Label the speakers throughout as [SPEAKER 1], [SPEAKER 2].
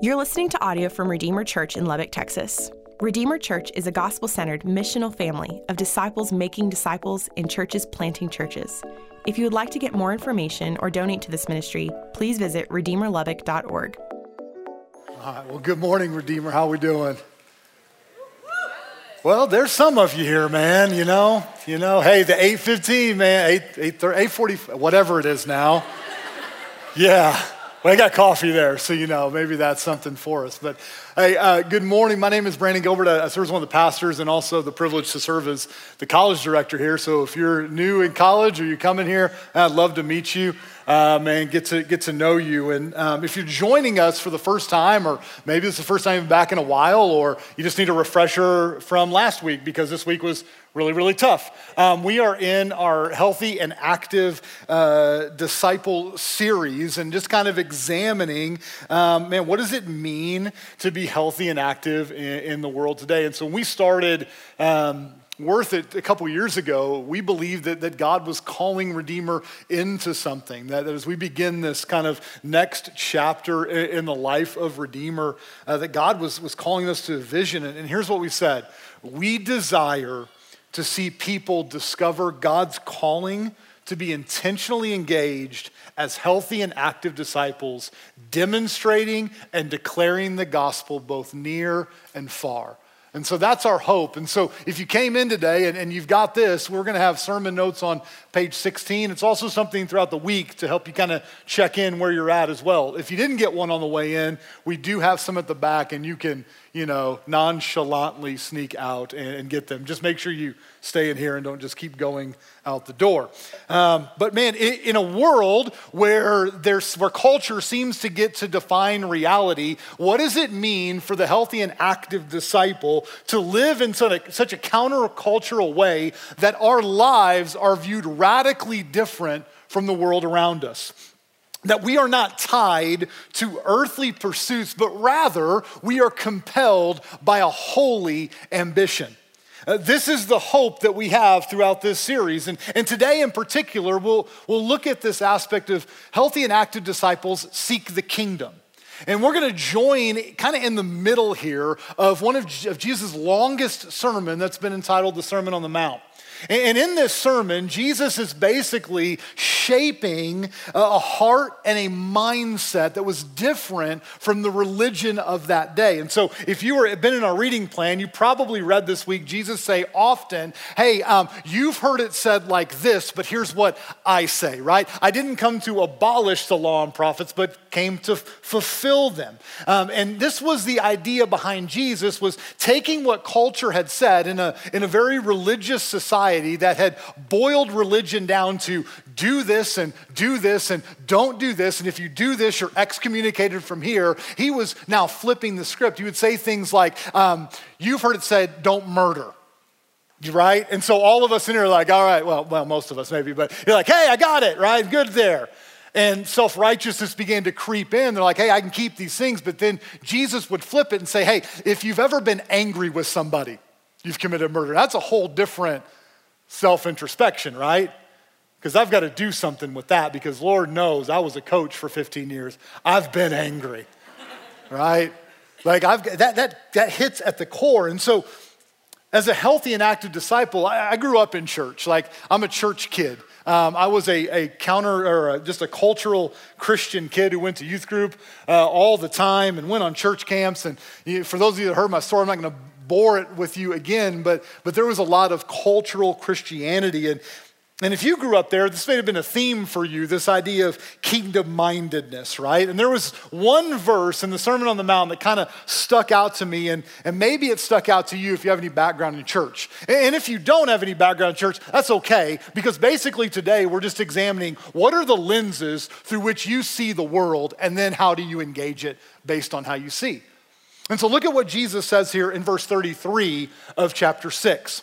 [SPEAKER 1] You're listening to audio from Redeemer Church in Lubbock, Texas. Redeemer Church is a gospel centered missional family of disciples making disciples in churches planting churches. If you would like to get more information or donate to this ministry, please visit redeemerlubbock.org.
[SPEAKER 2] All right, well, good morning, Redeemer. How we doing? Well, there's some of you here, man, you know. You know, hey, the 815, man, 8, 8, 840, whatever it is now. Yeah. Well, I got coffee there, so you know, maybe that's something for us. But hey, uh, good morning. My name is Brandon Gilbert. I serve as one of the pastors and also the privilege to serve as the college director here. So if you're new in college or you're coming here, I'd love to meet you um, and get to, get to know you. And um, if you're joining us for the first time, or maybe it's the first time you've been back in a while, or you just need a refresher from last week because this week was really, really tough. Um, we are in our healthy and active uh, disciple series and just kind of examining, um, man, what does it mean to be healthy and active in, in the world today? And so we started. Um, Worth it a couple years ago, we believed that, that God was calling Redeemer into something. That, as we begin this kind of next chapter in, in the life of Redeemer, uh, that God was, was calling us to a vision. And, and here's what we said We desire to see people discover God's calling to be intentionally engaged as healthy and active disciples, demonstrating and declaring the gospel both near and far. And so that's our hope. And so if you came in today and, and you've got this, we're going to have sermon notes on page 16. It's also something throughout the week to help you kind of check in where you're at as well. If you didn't get one on the way in, we do have some at the back and you can, you know, nonchalantly sneak out and, and get them. Just make sure you stay in here and don't just keep going out the door. Um, but man, in a world where there's where culture seems to get to define reality, what does it mean for the healthy and active disciple to live in such a, such a countercultural way that our lives are viewed radically different from the world around us? That we are not tied to earthly pursuits, but rather we are compelled by a holy ambition. Uh, this is the hope that we have throughout this series. And, and today, in particular, we'll, we'll look at this aspect of healthy and active disciples seek the kingdom. And we're going to join kind of in the middle here of one of, of Jesus' longest sermon that's been entitled the Sermon on the Mount. And in this sermon, Jesus is basically shaping a heart and a mindset that was different from the religion of that day. And so, if you were been in our reading plan, you probably read this week Jesus say often, "Hey, um, you've heard it said like this, but here's what I say." Right? I didn't come to abolish the law and prophets, but came to fulfill them. Um, and this was the idea behind Jesus: was taking what culture had said in a in a very religious society society that had boiled religion down to do this and do this and don't do this. And if you do this, you're excommunicated from here. He was now flipping the script. He would say things like, um, You've heard it said, don't murder right? And so all of us in here are like, all right, well, well, most of us maybe, but you're like, hey, I got it, right? Good there. And self righteousness began to creep in. They're like, hey, I can keep these things. But then Jesus would flip it and say, hey, if you've ever been angry with somebody, you've committed murder. That's a whole different self introspection, right? Because I've got to do something with that because Lord knows I was a coach for 15 years. I've been angry, right? Like I've that that that hits at the core. And so as a healthy and active disciple, I, I grew up in church. Like I'm a church kid. Um, I was a, a counter or a, just a cultural Christian kid who went to youth group uh, all the time and went on church camps. And you, for those of you that heard my story, I'm not going to bore it with you again, but, but there was a lot of cultural Christianity. And, and if you grew up there, this may have been a theme for you this idea of kingdom mindedness, right? And there was one verse in the Sermon on the Mount that kind of stuck out to me, and, and maybe it stuck out to you if you have any background in church. And if you don't have any background in church, that's okay, because basically today we're just examining what are the lenses through which you see the world, and then how do you engage it based on how you see. And so look at what Jesus says here in verse 33 of chapter 6.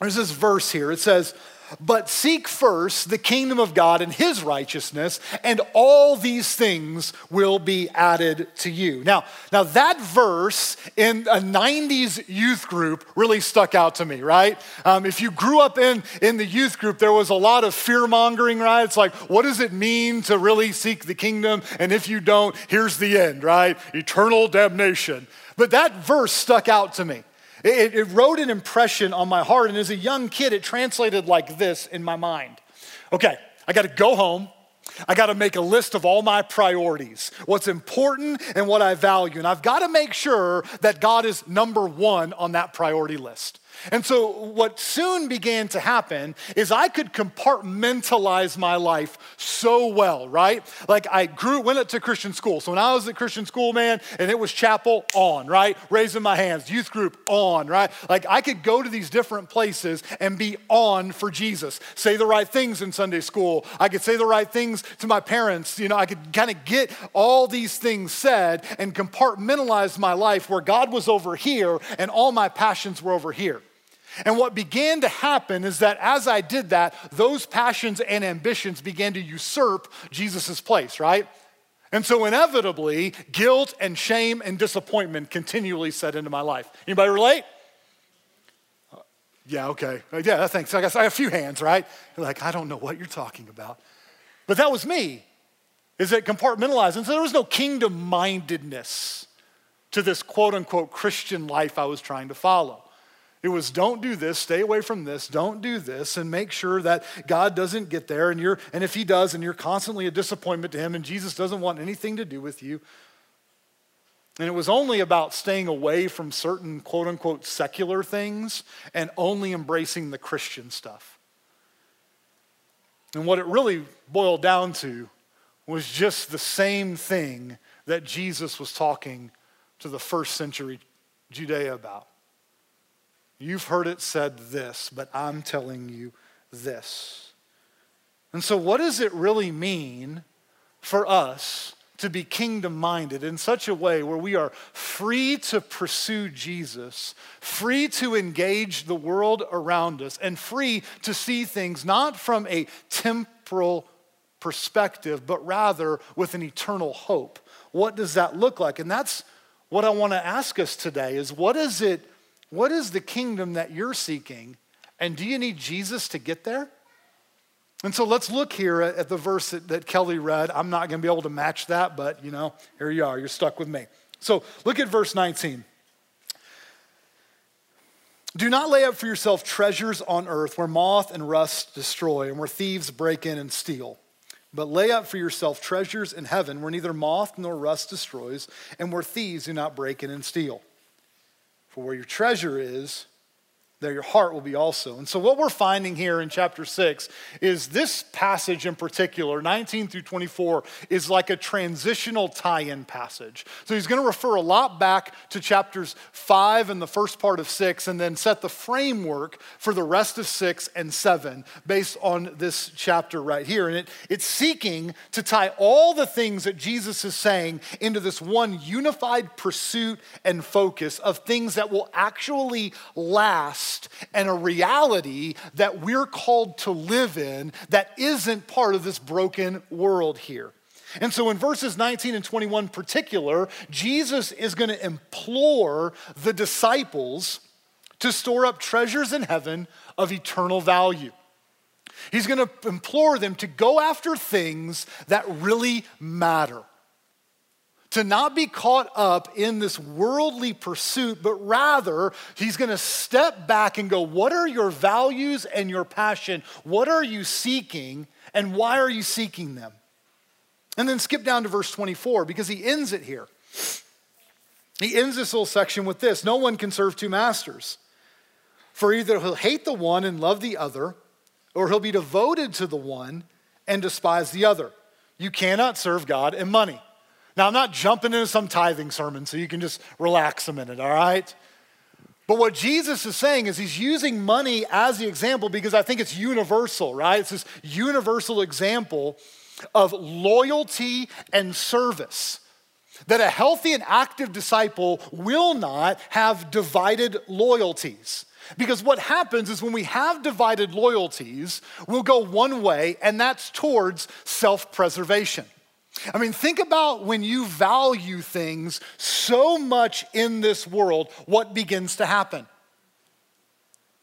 [SPEAKER 2] There's this verse here. It says, but seek first the kingdom of God and his righteousness, and all these things will be added to you. Now, now that verse in a 90s youth group really stuck out to me, right? Um, if you grew up in, in the youth group, there was a lot of fear mongering, right? It's like, what does it mean to really seek the kingdom? And if you don't, here's the end, right? Eternal damnation. But that verse stuck out to me. It, it wrote an impression on my heart, and as a young kid, it translated like this in my mind Okay, I got to go home. I got to make a list of all my priorities, what's important and what I value. And I've got to make sure that God is number one on that priority list. And so, what soon began to happen is I could compartmentalize my life so well, right? Like, I grew, went up to Christian school. So, when I was at Christian school, man, and it was chapel on, right? Raising my hands, youth group on, right? Like, I could go to these different places and be on for Jesus. Say the right things in Sunday school. I could say the right things to my parents. You know, I could kind of get all these things said and compartmentalize my life where God was over here and all my passions were over here. And what began to happen is that as I did that, those passions and ambitions began to usurp Jesus' place, right? And so inevitably, guilt and shame and disappointment continually set into my life. Anybody relate? Yeah, okay. Uh, yeah, thanks. I guess I have a few hands, right? You're like, I don't know what you're talking about. But that was me. Is it compartmentalized? And so there was no kingdom mindedness to this quote unquote Christian life I was trying to follow. It was don't do this, stay away from this, don't do this, and make sure that God doesn't get there. And, you're, and if He does, and you're constantly a disappointment to Him, and Jesus doesn't want anything to do with you. And it was only about staying away from certain quote unquote secular things and only embracing the Christian stuff. And what it really boiled down to was just the same thing that Jesus was talking to the first century Judea about. You've heard it said this, but I'm telling you this. And so, what does it really mean for us to be kingdom minded in such a way where we are free to pursue Jesus, free to engage the world around us, and free to see things not from a temporal perspective, but rather with an eternal hope? What does that look like? And that's what I want to ask us today is what is it what is the kingdom that you're seeking? And do you need Jesus to get there? And so let's look here at, the verse that, that Kelly read. I'm not going to be able to match that, but you know, here you are. You're stuck with me. So look at verse 19. Do not lay up for yourself treasures on earth where moth and rust destroy and where thieves break in and steal. But lay up for yourself treasures in heaven where neither moth nor rust destroys and where thieves do not break in and steal. For where your treasure is, there your heart will be also. And so, what we're finding here in chapter 6 is this passage in particular, 19 through 24, is like a transitional tie in passage. So, he's going to refer a lot back to chapters 5 and the first part of 6, and then set the framework for the rest of 6 and 7 based on this chapter right here. And it, it's seeking to tie all the things that Jesus is saying into this one unified pursuit and focus of things that will actually last and a reality that we're called to live in that isn't part of this broken world here. And so in verses 19 and 21 in particular, Jesus is going to implore the disciples to store up treasures in heaven of eternal value. He's going to implore them to go after things that really matter to not be caught up in this worldly pursuit, but rather he's going to step back and go, What are your values and your passion? What are you seeking, and why are you seeking them? And then skip down to verse 24 because he ends it here. He ends this little section with this No one can serve two masters. For either he'll hate the one and love the other, or he'll be devoted to the one and despise the other. You cannot serve God and money. Now, I'm not jumping into some tithing sermon, so you can just relax a minute, all right? But what Jesus is saying is he's using money as the example because I think it's universal, right? It's this universal example of loyalty and service. that a healthy and active disciple will not have divided loyalties. Because what happens is when we have divided loyalties, we'll go one way, and that's towards self preservation. I mean, think about when you value things so much in this world, what begins to happen?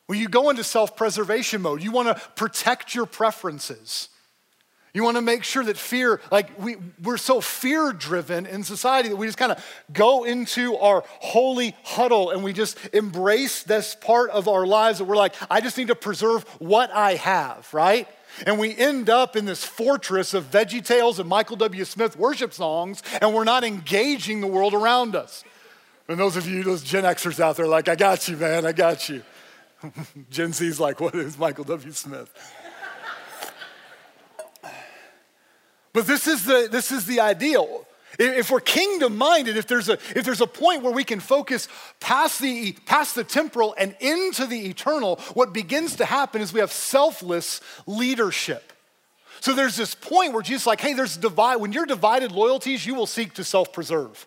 [SPEAKER 2] When you go into self preservation mode, you want to protect your preferences. You want to make sure that fear, like we, we're so fear driven in society that we just kind of go into our holy huddle and we just embrace this part of our lives that we're like, I just need to preserve what I have, right? And we end up in this fortress of Veggie Tales and Michael W. Smith worship songs, and we're not engaging the world around us. And those of you, those Gen Xers out there, like, I got you, man, I got you. Gen Z's like, what is Michael W. Smith? But this is the, this is the ideal. If we're kingdom minded, if there's, a, if there's a point where we can focus past the, past the temporal and into the eternal, what begins to happen is we have selfless leadership. So there's this point where Jesus like, hey, there's divide. When you're divided loyalties, you will seek to self-preserve.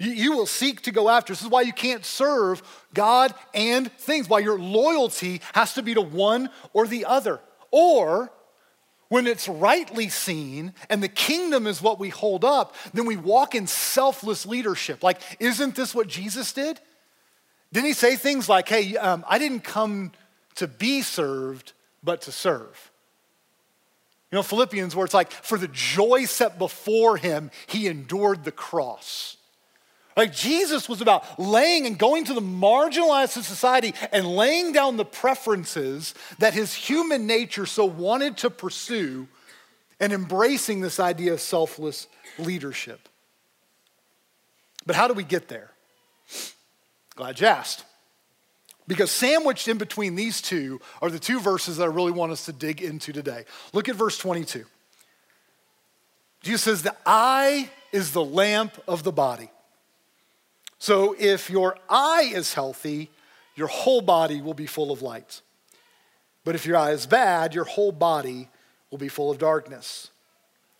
[SPEAKER 2] You, you will seek to go after. This is why you can't serve God and things, why your loyalty has to be to one or the other. Or when it's rightly seen and the kingdom is what we hold up, then we walk in selfless leadership. Like, isn't this what Jesus did? Didn't he say things like, hey, um, I didn't come to be served, but to serve? You know, Philippians, where it's like, for the joy set before him, he endured the cross. Like Jesus was about laying and going to the marginalized of society and laying down the preferences that his human nature so wanted to pursue and embracing this idea of selfless leadership. But how do we get there? Glad you asked. Because sandwiched in between these two are the two verses that I really want us to dig into today. Look at verse 22. Jesus says, The eye is the lamp of the body. So if your eye is healthy, your whole body will be full of light. But if your eye is bad, your whole body will be full of darkness.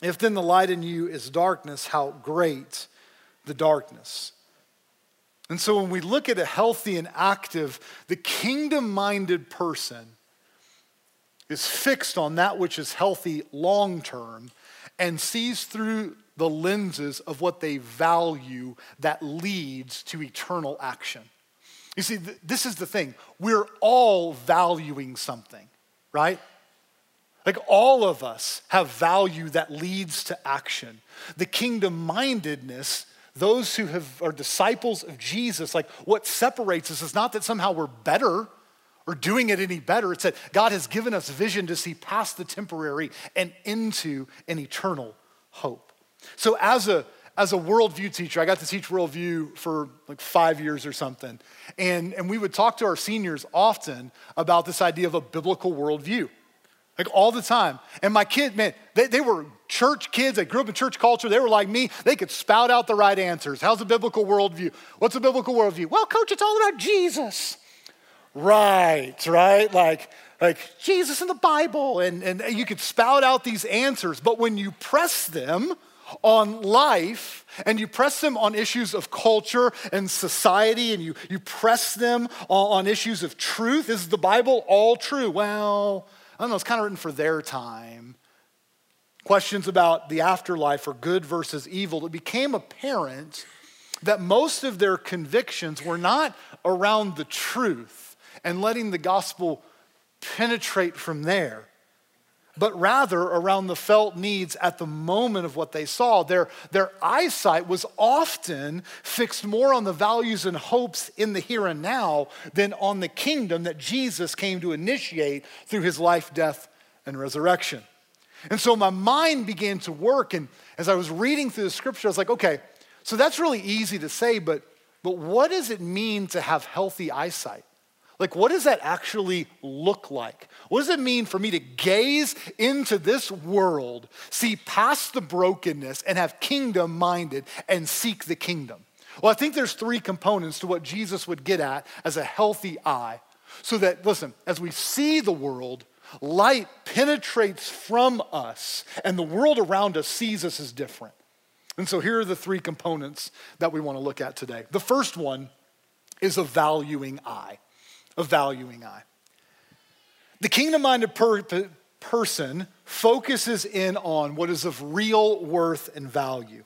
[SPEAKER 2] If then the light in you is darkness, how great the darkness. And so when we look at a healthy and active, the kingdom minded person is fixed on that which is healthy long term and sees through the lenses of what they value that leads to eternal action. You see, th- this is the thing. We're all valuing something, right? Like all of us have value that leads to action. The kingdom mindedness, those who have, are disciples of Jesus, like what separates us is not that somehow we're better or doing it any better. It's that God has given us vision to see past the temporary and into an eternal hope. So as a as a worldview teacher, I got to teach worldview for like five years or something. And, and we would talk to our seniors often about this idea of a biblical worldview, like all the time. And my kids, man, they, they were church kids. They grew up in church culture. They were like me. They could spout out the right answers. How's a biblical worldview? What's a biblical worldview? Well, coach, it's all about Jesus. Right, right? Like, like Jesus in the Bible. And, and you could spout out these answers. But when you press them, on life and you press them on issues of culture and society and you, you press them on, on issues of truth. Is the Bible all true? Well, I don't know, it's kind of written for their time. Questions about the afterlife or good versus evil. It became apparent that most of their convictions were not around the truth and letting the gospel penetrate from there but rather around the felt needs at the moment of what they saw. Their, their eyesight was often fixed more on the values and hopes in the here and now than on the kingdom that Jesus came to initiate through his life, death, and resurrection. And so my mind began to work, and as I was reading through the scripture, I was like, okay, so that's really easy to say, but, but what does it mean to have healthy eyesight? Like, what does that actually look like? What does it mean for me to gaze into this world, see past the brokenness, and have kingdom minded and seek the kingdom? Well, I think there's three components to what Jesus would get at as a healthy eye. So that, listen, as we see the world, light penetrates from us, and the world around us sees us as different. And so here are the three components that we want to look at today. The first one is a valuing eye. A valuing eye. The kingdom minded per- person focuses in on what is of real worth and value.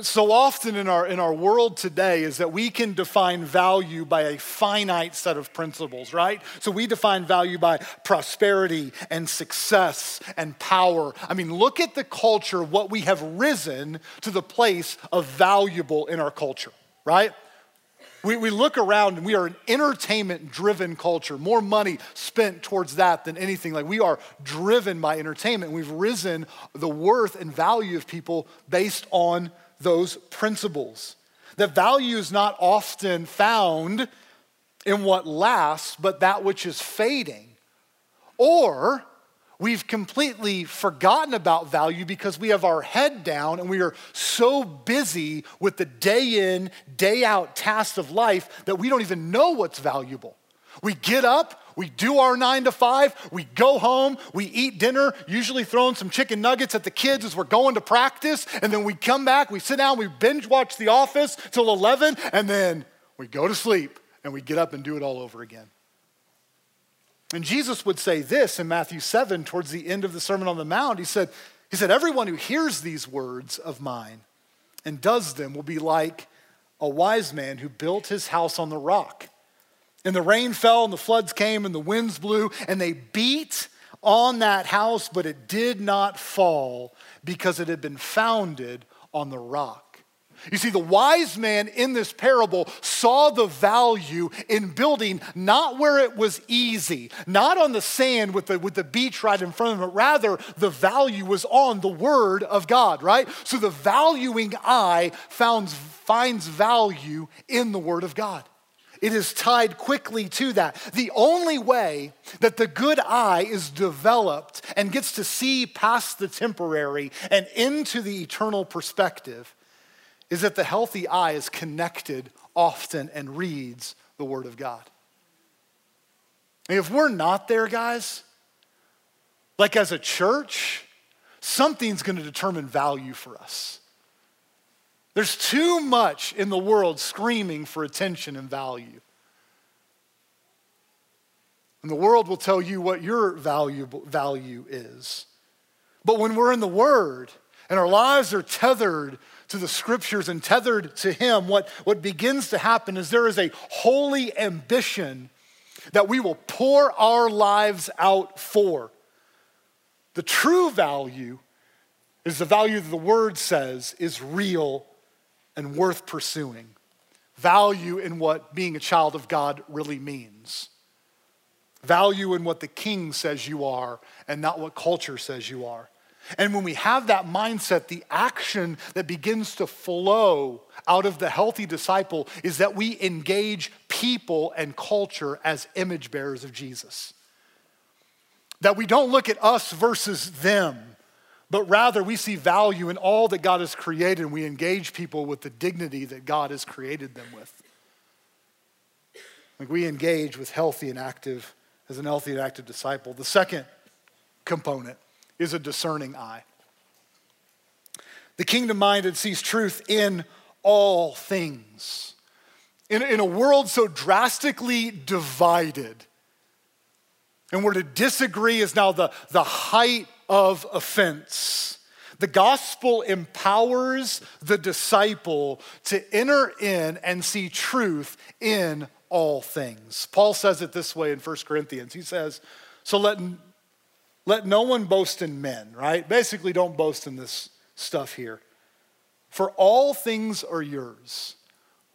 [SPEAKER 2] So often in our, in our world today is that we can define value by a finite set of principles, right? So we define value by prosperity and success and power. I mean, look at the culture, what we have risen to the place of valuable in our culture, right? We, we look around and we are an entertainment driven culture, more money spent towards that than anything. Like we are driven by entertainment. We've risen the worth and value of people based on those principles. That value is not often found in what lasts, but that which is fading. Or we've completely forgotten about value because we have our head down and we are so busy with the day in, day out tasks of life that we don't even know what's valuable. We get up, we do our nine to five, we go home, we eat dinner, usually throwing some chicken nuggets at the kids as we're going to practice, and then we come back, we sit down, we binge watch The Office till 11, and then we go to sleep and we get up and do it all over again. And Jesus would say this in Matthew 7 towards the end of the Sermon on the Mount. He said, he said, Everyone who hears these words of mine and does them will be like a wise man who built his house on the rock. And the rain fell, and the floods came, and the winds blew, and they beat on that house, but it did not fall because it had been founded on the rock. You see, the wise man in this parable saw the value in building not where it was easy, not on the sand with the, with the beach right in front of him, but rather the value was on the word of God, right? So the valuing eye finds, finds value in the word of God. It is tied quickly to that. The only way that the good eye is developed and gets to see past the temporary and into the eternal perspective is that the healthy eye is connected often and reads the Word of God. And if we're not there, guys, like as a church, something's going to determine value for us. There's too much in the world screaming for attention and value. And the world will tell you what your valuable value is. But when we're in the Word and our lives are tethered to the scriptures and tethered to Him, what, what begins to happen is there is a holy ambition that we will pour our lives out for. The true value is the value that the Word says is real and worth pursuing. Value in what being a child of God really means. Value in what the king says you are and not what culture says you are. And when we have that mindset, the action that begins to flow out of the healthy disciple is that we engage people and culture as image bearers of Jesus. That we don't look at us versus them but rather we see value in all that God has created and we engage people with the dignity that God has created them with. Like we engage with healthy and active, as an healthy and active disciple. The second component is a discerning eye. The kingdom minded sees truth in all things. In, in a world so drastically divided, and where to disagree is now the, the height of offense. The gospel empowers the disciple to enter in and see truth in all things. Paul says it this way in 1 Corinthians. He says, So let, let no one boast in men, right? Basically, don't boast in this stuff here. For all things are yours,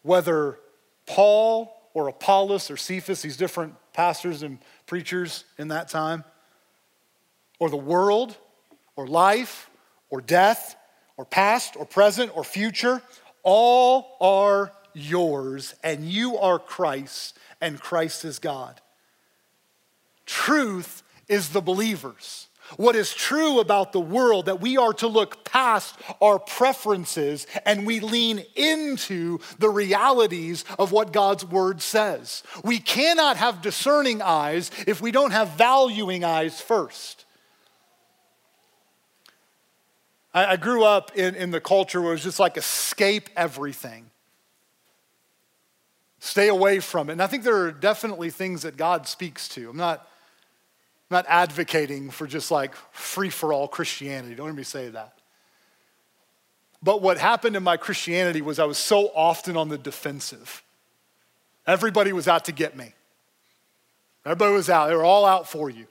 [SPEAKER 2] whether Paul or Apollos or Cephas, these different pastors and preachers in that time or the world, or life, or death, or past, or present, or future, all are yours, and you are Christ, and Christ is God. Truth is the believers. What is true about the world that we are to look past our preferences and we lean into the realities of what God's word says. We cannot have discerning eyes if we don't have valuing eyes first. I, I grew up in, in the culture where it was just like escape everything. Stay away from it. And I think there are definitely things that God speaks to. I'm not, I'm not advocating for just like free for all Christianity. Don't hear me say that. But what happened in my Christianity was I was so often on the defensive. Everybody was out to get me. Everybody was out. They were all out for you.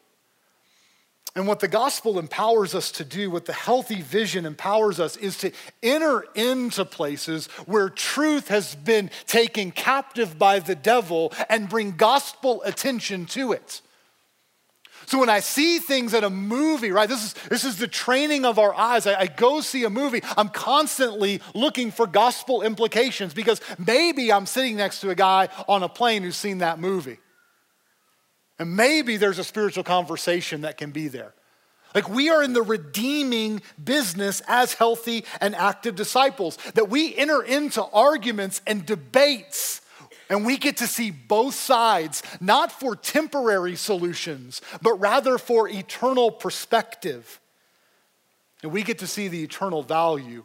[SPEAKER 2] And what the gospel empowers us to do, what the healthy vision empowers us, is to enter into places where truth has been taken captive by the devil and bring gospel attention to it. So when I see things at a movie, right, this is, this is the training of our eyes. I, I go see a movie, I'm constantly looking for gospel implications because maybe I'm sitting next to a guy on a plane who's seen that movie. And maybe there's a spiritual conversation that can be there. Like we are in the redeeming business as healthy and active disciples, that we enter into arguments and debates and we get to see both sides, not for temporary solutions, but rather for eternal perspective. And we get to see the eternal value.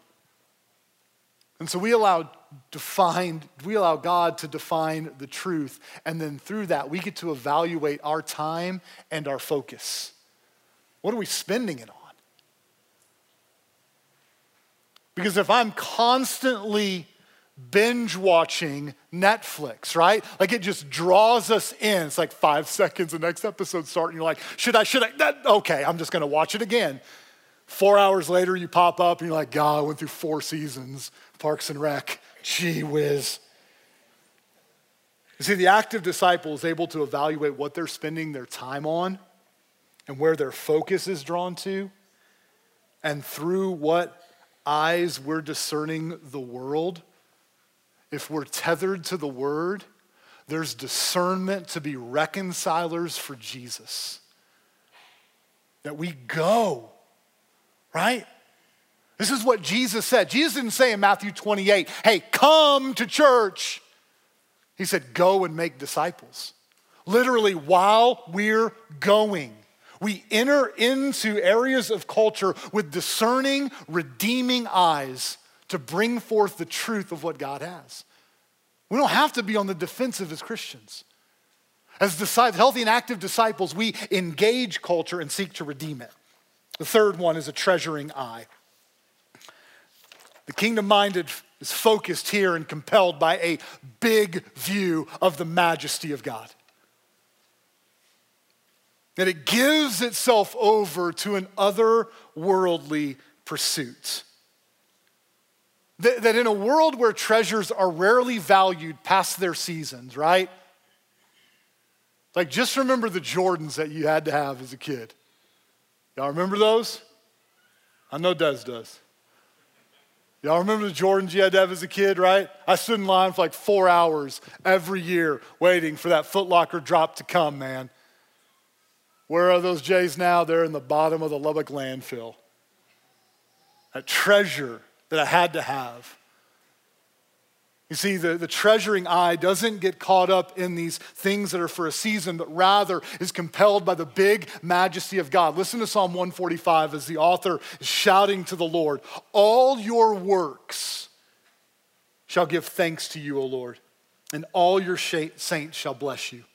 [SPEAKER 2] And so we allow define, we allow God to define the truth. And then through that, we get to evaluate our time and our focus. What are we spending it on? Because if I'm constantly binge watching Netflix, right? Like it just draws us in. It's like five seconds, the next episode starts, and you're like, should I, should I? That, okay, I'm just gonna watch it again. Four hours later, you pop up and you're like, God, I went through four seasons, Parks and Rec. Gee whiz. You see, the active disciple is able to evaluate what they're spending their time on and where their focus is drawn to. And through what eyes we're discerning the world, if we're tethered to the word, there's discernment to be reconcilers for Jesus. That we go, right? This is what Jesus said. Jesus didn't say in Matthew 28, hey, come to church. He said, go and make disciples. Literally, while we're going, we enter into areas of culture with discerning, redeeming eyes to bring forth the truth of what God has. We don't have to be on the defensive as Christians. As disciples, healthy and active disciples, we engage culture and seek to redeem it. The third one is a treasuring eye. The kingdom minded is focused here and compelled by a big view of the majesty of God. That it gives itself over to an otherworldly pursuit. That, that in a world where treasures are rarely valued past their seasons, right? Like, just remember the Jordans that you had to have as a kid. Y'all remember those? I know Des does. Y'all remember the Jordans you had to have as a kid, right? I stood in line for like four hours every year waiting for that Footlocker drop to come, man. Where are those J's now? They're in the bottom of the Lubbock landfill. That treasure that I had to have. You see, the, the treasuring eye doesn't get caught up in these things that are for a season, but rather is compelled by the big majesty of God. Listen to Psalm 145 as the author is shouting to the Lord All your works shall give thanks to you, O Lord, and all your saints shall bless you.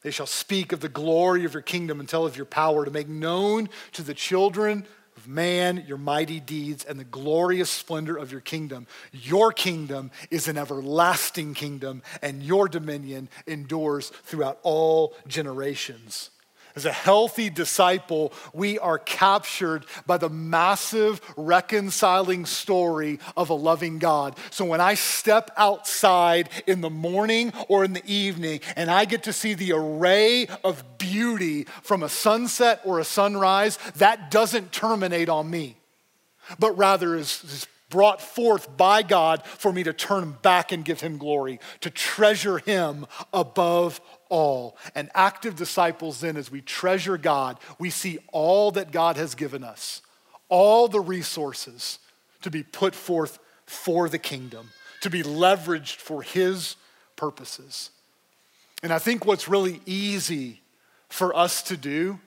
[SPEAKER 2] They shall speak of the glory of your kingdom and tell of your power to make known to the children of man, your mighty deeds, and the glorious splendor of your kingdom. Your kingdom is an everlasting kingdom, and your dominion endures throughout all generations. As a healthy disciple, we are captured by the massive reconciling story of a loving God. So when I step outside in the morning or in the evening and I get to see the array of beauty from a sunset or a sunrise, that doesn't terminate on me, but rather is, is brought forth by God for me to turn back and give him glory, to treasure him above all. And active disciples, then, as we treasure God, we see all that God has given us, all the resources to be put forth for the kingdom, to be leveraged for his purposes. And I think what's really easy for us to do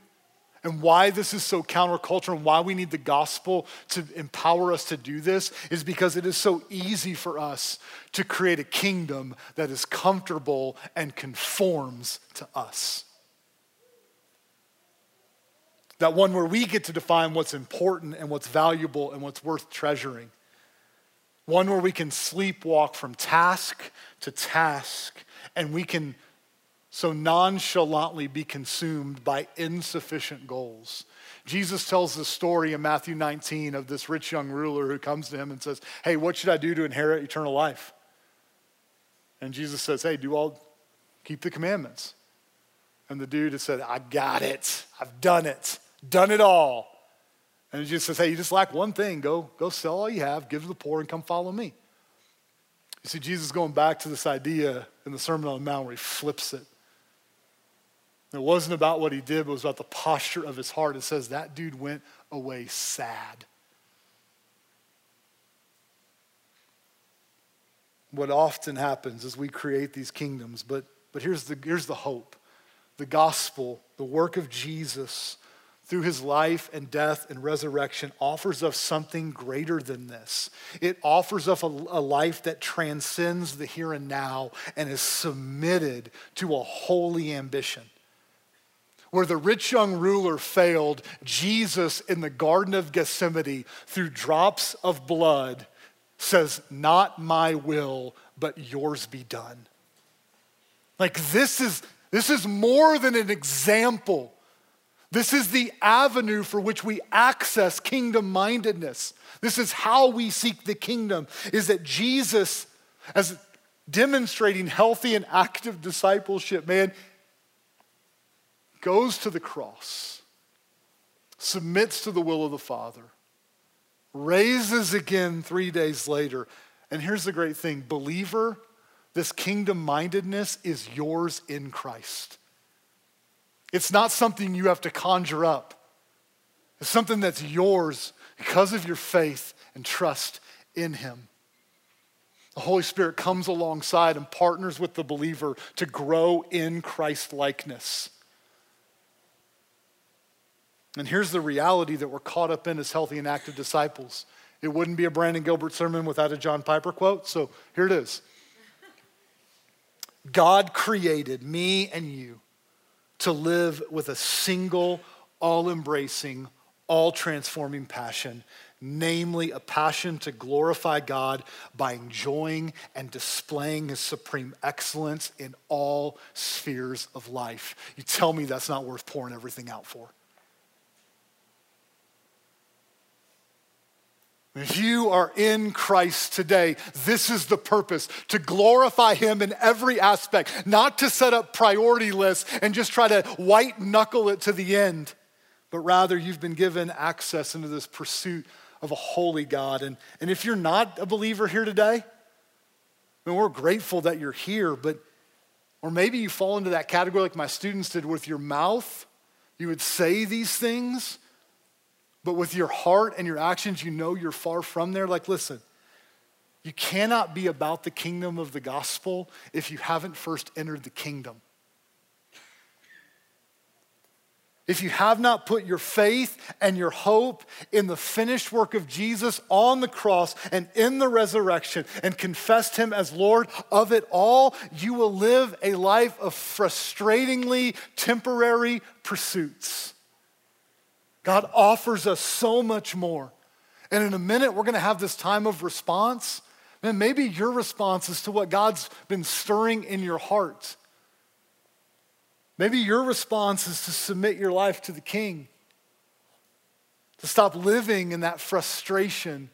[SPEAKER 2] And why this is so counterculture and why we need the gospel to empower us to do this is because it is so easy for us to create a kingdom that is comfortable and conforms to us. That one where we get to define what's important and what's valuable and what's worth treasuring. One where we can sleepwalk from task to task and we can so nonchalantly be consumed by insufficient goals. Jesus tells the story in Matthew 19 of this rich young ruler who comes to him and says, Hey, what should I do to inherit eternal life? And Jesus says, Hey, do all, keep the commandments. And the dude has said, I got it. I've done it. Done it all. And Jesus says, Hey, you just lack one thing. Go, go sell all you have, give to the poor, and come follow me. You see, Jesus going back to this idea in the Sermon on the Mount where he flips it. It wasn't about what he did, but it was about the posture of his heart. It says that dude went away sad. What often happens is we create these kingdoms, but, but here's, the, here's the hope the gospel, the work of Jesus through his life and death and resurrection offers us something greater than this. It offers us a, a, life that transcends the here and now and is submitted to a holy ambition. Where the rich young ruler failed, Jesus in the Garden of Gethsemane, through drops of blood, says, Not my will, but yours be done. Like this is, this is more than an example. This is the avenue for which we access kingdom mindedness. This is how we seek the kingdom, is that Jesus, as demonstrating healthy and active discipleship, man, goes to the cross, submits to the will of the Father, raises again three days later. And here's the great thing believer, this kingdom mindedness is yours in Christ. It's not something you have to conjure up, it's something that's yours because of your faith and trust in Him. The Holy Spirit comes alongside and partners with the believer to grow in Christ likeness. And here's the reality that we're caught up in as healthy and active disciples. It wouldn't be a Brandon Gilbert sermon without a John Piper quote, so here it is. God created me and you to live with a single, all embracing, all transforming passion, namely a passion to glorify God by enjoying and displaying His supreme excellence in all spheres of life. You tell me that's not worth pouring everything out for. If you are in Christ today, this is the purpose to glorify Him in every aspect, not to set up priority lists and just try to white knuckle it to the end, but rather you've been given access into this pursuit of a holy God. And, and if you're not a believer here today, I mean, we're grateful that you're here, but or maybe you fall into that category like my students did with your mouth. You would say these things, but with your heart and your actions, you know you're far from there. Like, listen, you cannot be about the kingdom of the gospel if you haven't first entered the kingdom. If you have not put your faith and your hope in the finished work of Jesus on the cross and in the resurrection and confessed him as Lord of it all, you will live a life of frustratingly temporary pursuits. God offers us so much more. And in a minute, we're going to have this time of response. Man, maybe your response is to what God's been stirring in your heart. Maybe your response is to submit your life to the King, to stop living in that frustration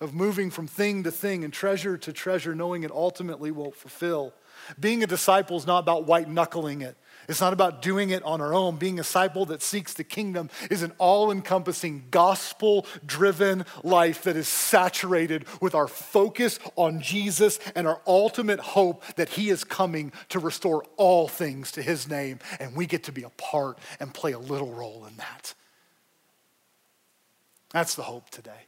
[SPEAKER 2] of moving from thing to thing and treasure to treasure, knowing it ultimately won't fulfill. Being a disciple is not about white knuckling it. It's not about doing it on our own. Being a disciple that seeks the kingdom is an all encompassing, gospel driven life that is saturated with our focus on Jesus and our ultimate hope that he is coming to restore all things to his name. And we get to be a part and play a little role in that. That's the hope today.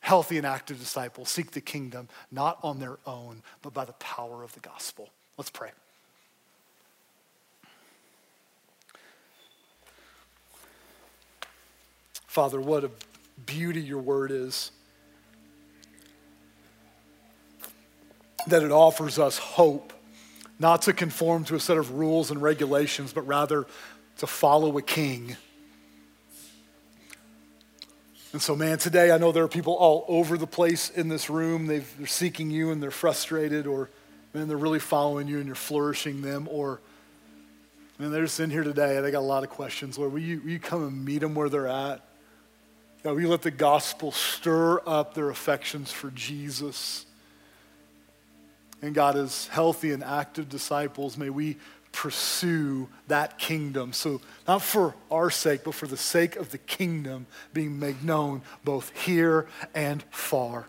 [SPEAKER 2] Healthy and active disciples seek the kingdom not on their own, but by the power of the gospel. Let's pray. Father, what a beauty your word is. That it offers us hope, not to conform to a set of rules and regulations, but rather to follow a king. And so, man, today I know there are people all over the place in this room. they are seeking you and they're frustrated, or, man, they're really following you and you're flourishing them, or, man, they're just in here today and they got a lot of questions. Lord, will you, will you come and meet them where they're at? God, you let the gospel stir up their affections for Jesus? And God, as healthy and active disciples, may we pursue that kingdom. So, not for our sake, but for the sake of the kingdom being made known both here and far.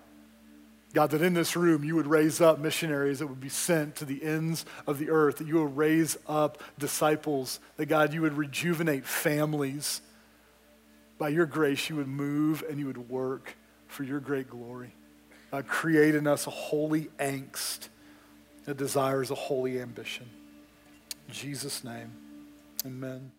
[SPEAKER 2] God, that in this room you would raise up missionaries that would be sent to the ends of the earth, that you would raise up disciples, that God, you would rejuvenate families. By your grace, you would move and you would work for your great glory. God, create in us a holy angst that desires a holy ambition. In Jesus' name, amen.